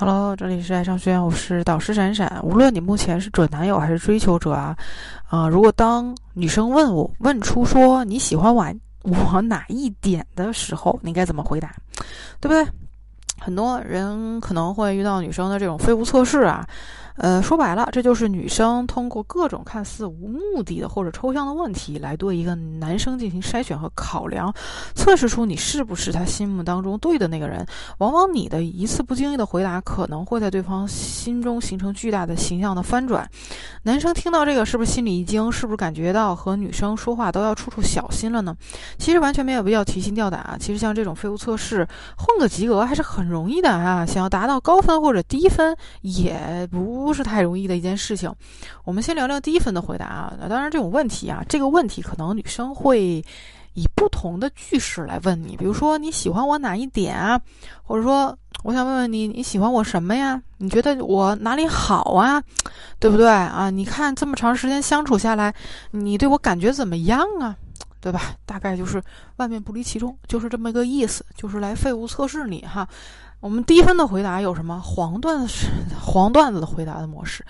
Hello，这里是爱上学院，我是导师闪闪。无论你目前是准男友还是追求者啊，啊，如果当女生问我问出说你喜欢我我哪一点的时候，你该怎么回答？对不对？很多人可能会遇到女生的这种废物测试啊。呃，说白了，这就是女生通过各种看似无目的的或者抽象的问题，来对一个男生进行筛选和考量，测试出你是不是他心目当中对的那个人。往往你的一次不经意的回答，可能会在对方心中形成巨大的形象的翻转。男生听到这个，是不是心里一惊？是不是感觉到和女生说话都要处处小心了呢？其实完全没有必要提心吊胆啊！其实像这种废物测试，混个及格还是很容易的啊！想要达到高分或者低分，也不。不是太容易的一件事情。我们先聊聊低分的回答啊。当然，这种问题啊，这个问题可能女生会以不同的句式来问你。比如说，你喜欢我哪一点啊？或者说，我想问问你，你喜欢我什么呀？你觉得我哪里好啊？对不对啊？你看这么长时间相处下来，你对我感觉怎么样啊？对吧？大概就是万变不离其中，就是这么个意思，就是来废物测试你哈。我们低分的回答有什么？黄段子、黄段子的回答的模式。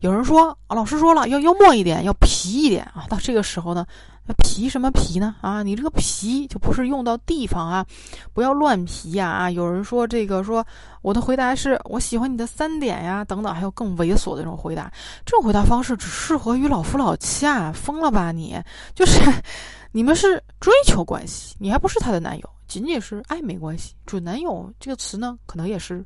有人说啊，老师说了要幽默一点，要皮一点啊。到这个时候呢，那皮什么皮呢？啊，你这个皮就不是用到地方啊，不要乱皮呀啊。有人说这个说我的回答是我喜欢你的三点呀，等等，还有更猥琐的这种回答。这种回答方式只适合于老夫老妻啊，疯了吧你？就是 你们是追求关系，你还不是她的男友。仅仅是暧昧关系，准男友这个词呢，可能也是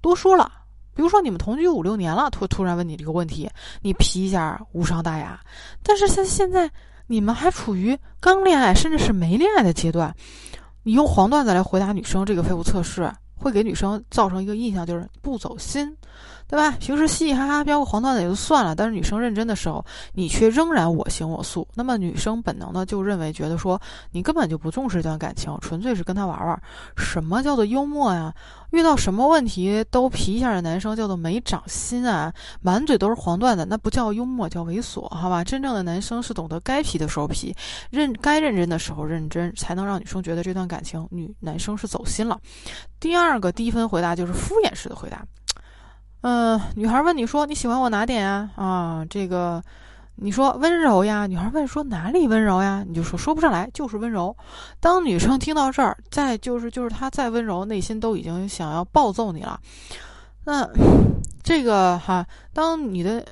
多说了。比如说，你们同居五六年了，突突然问你这个问题，你皮一下无伤大雅。但是像现在，你们还处于刚恋爱甚至是没恋爱的阶段，你用黄段子来回答女生这个废物测试，会给女生造成一个印象，就是不走心。对吧？平时嘻嘻哈哈飙个黄段子也就算了，但是女生认真的时候，你却仍然我行我素。那么女生本能的就认为，觉得说你根本就不重视这段感情，纯粹是跟他玩玩。什么叫做幽默呀？遇到什么问题都皮一下的男生叫做没长心啊！满嘴都是黄段子，那不叫幽默，叫猥琐，好吧？真正的男生是懂得该皮的时候皮，认该认真的时候认真，才能让女生觉得这段感情女男生是走心了。第二个低分回答就是敷衍式的回答。嗯，女孩问你说你喜欢我哪点啊？啊，这个，你说温柔呀。女孩问说哪里温柔呀？你就说说不上来，就是温柔。当女生听到这儿，再就是就是她再温柔，内心都已经想要暴揍你了。那这个哈，当你的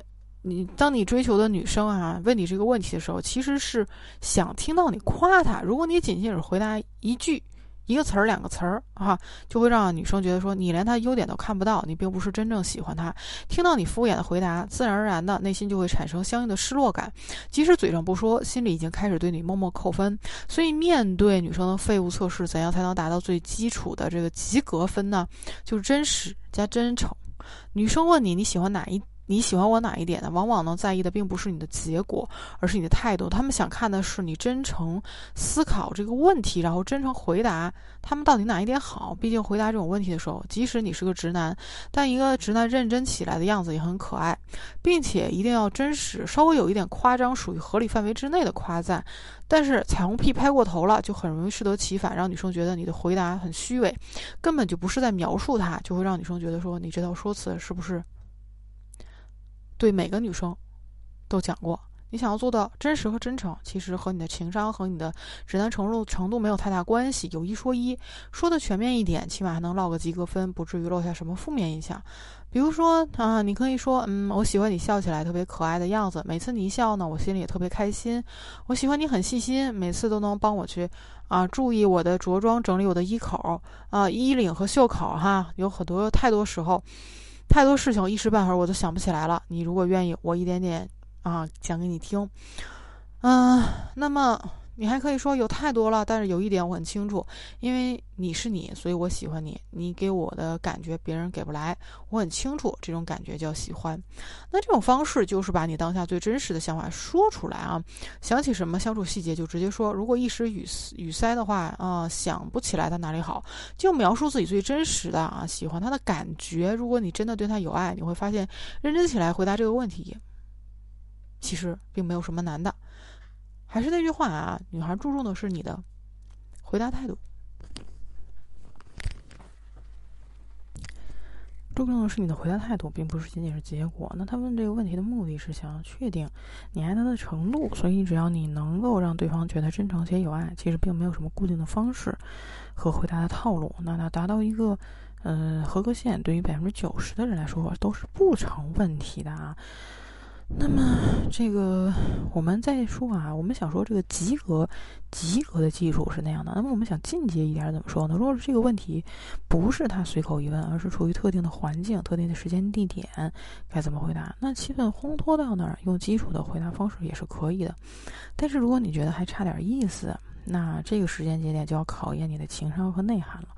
你当你追求的女生啊问你这个问题的时候，其实是想听到你夸她。如果你仅仅是回答一句。一个词儿，两个词儿啊，就会让女生觉得说你连他优点都看不到，你并不是真正喜欢他。听到你敷衍的回答，自然而然的内心就会产生相应的失落感，即使嘴上不说，心里已经开始对你默默扣分。所以，面对女生的废物测试，怎样才能达到最基础的这个及格分呢？就是真实加真诚。女生问你你喜欢哪一？你喜欢我哪一点呢？往往呢，在意的并不是你的结果，而是你的态度。他们想看的是你真诚思考这个问题，然后真诚回答他们到底哪一点好。毕竟回答这种问题的时候，即使你是个直男，但一个直男认真起来的样子也很可爱，并且一定要真实，稍微有一点夸张，属于合理范围之内的夸赞。但是彩虹屁拍过头了，就很容易适得其反，让女生觉得你的回答很虚伪，根本就不是在描述他，就会让女生觉得说你这套说辞是不是？对每个女生，都讲过，你想要做到真实和真诚，其实和你的情商和你的直男程度程度没有太大关系。有一说一，说的全面一点，起码还能落个及格分，不至于落下什么负面印象。比如说啊，你可以说，嗯，我喜欢你笑起来特别可爱的样子，每次你一笑呢，我心里也特别开心。我喜欢你很细心，每次都能帮我去啊注意我的着装，整理我的衣口啊衣领和袖口哈，有很多太多时候。太多事情，一时半会儿我都想不起来了。你如果愿意，我一点点啊讲给你听。嗯，那么。你还可以说有太多了，但是有一点我很清楚，因为你是你，所以我喜欢你。你给我的感觉别人给不来，我很清楚这种感觉叫喜欢。那这种方式就是把你当下最真实的想法说出来啊。想起什么相处细节就直接说。如果一时语语塞的话啊，想不起来他哪里好，就描述自己最真实的啊喜欢他的感觉。如果你真的对他有爱，你会发现认真起来回答这个问题，其实并没有什么难的。还是那句话啊，女孩注重的是你的回答态度。注重的是你的回答态度，并不是仅仅是结果。那他问这个问题的目的是想要确定你爱他的程度，所以只要你能够让对方觉得真诚且有爱，其实并没有什么固定的方式和回答的套路。那它达到一个嗯合格线，对于百分之九十的人来说都是不成问题的啊。那么，这个我们再说啊，我们想说这个及格，及格的技术是那样的。那么我们想进阶一点，怎么说呢？如果是这个问题不是他随口一问，而是处于特定的环境、特定的时间地点，该怎么回答？那气氛烘托到那儿，用基础的回答方式也是可以的。但是如果你觉得还差点意思，那这个时间节点就要考验你的情商和内涵了。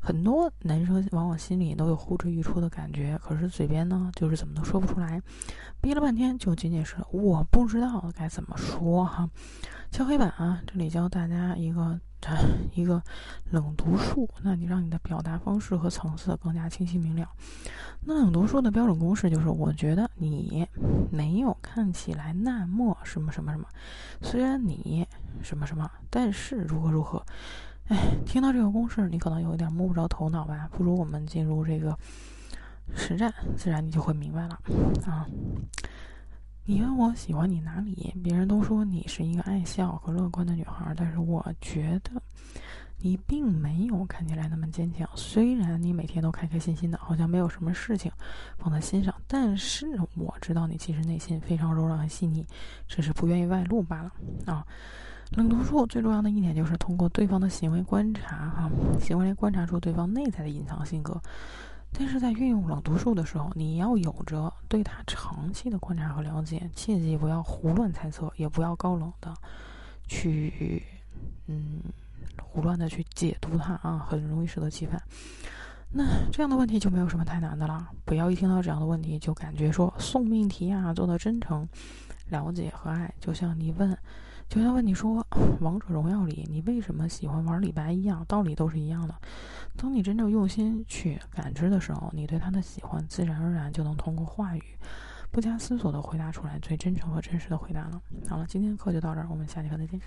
很多男生往往心里都有呼之欲出的感觉，可是嘴边呢，就是怎么都说不出来，憋了半天就仅仅是我不知道该怎么说哈。敲黑板啊，这里教大家一个一个冷读术，那你让你的表达方式和层次更加清晰明了。那冷读术的标准公式就是：我觉得你没有看起来那么什么什么什么，虽然你什么什么，但是如何如何。哎，听到这个公式，你可能有一点摸不着头脑吧？不如我们进入这个实战，自然你就会明白了啊。你问我喜欢你哪里？别人都说你是一个爱笑和乐观的女孩，但是我觉得你并没有看起来那么坚强。虽然你每天都开开心心的，好像没有什么事情放在心上，但是我知道你其实内心非常柔软和细腻，只是不愿意外露罢了啊。冷读术最重要的一点就是通过对方的行为观察，哈，行为来观察出对方内在的隐藏性格。但是在运用冷读术的时候，你要有着对他长期的观察和了解，切记不要胡乱猜测，也不要高冷的去，嗯，胡乱的去解读他啊，很容易适得其反。那这样的问题就没有什么太难的了，不要一听到这样的问题就感觉说送命题啊，做的真诚、了解和爱，就像你问。就像问你说《王者荣耀》里你为什么喜欢玩李白一样，道理都是一样的。当你真正用心去感知的时候，你对他的喜欢自然而然就能通过话语，不加思索的回答出来最真诚和真实的回答了。好了，今天的课就到这儿，我们下节课再见。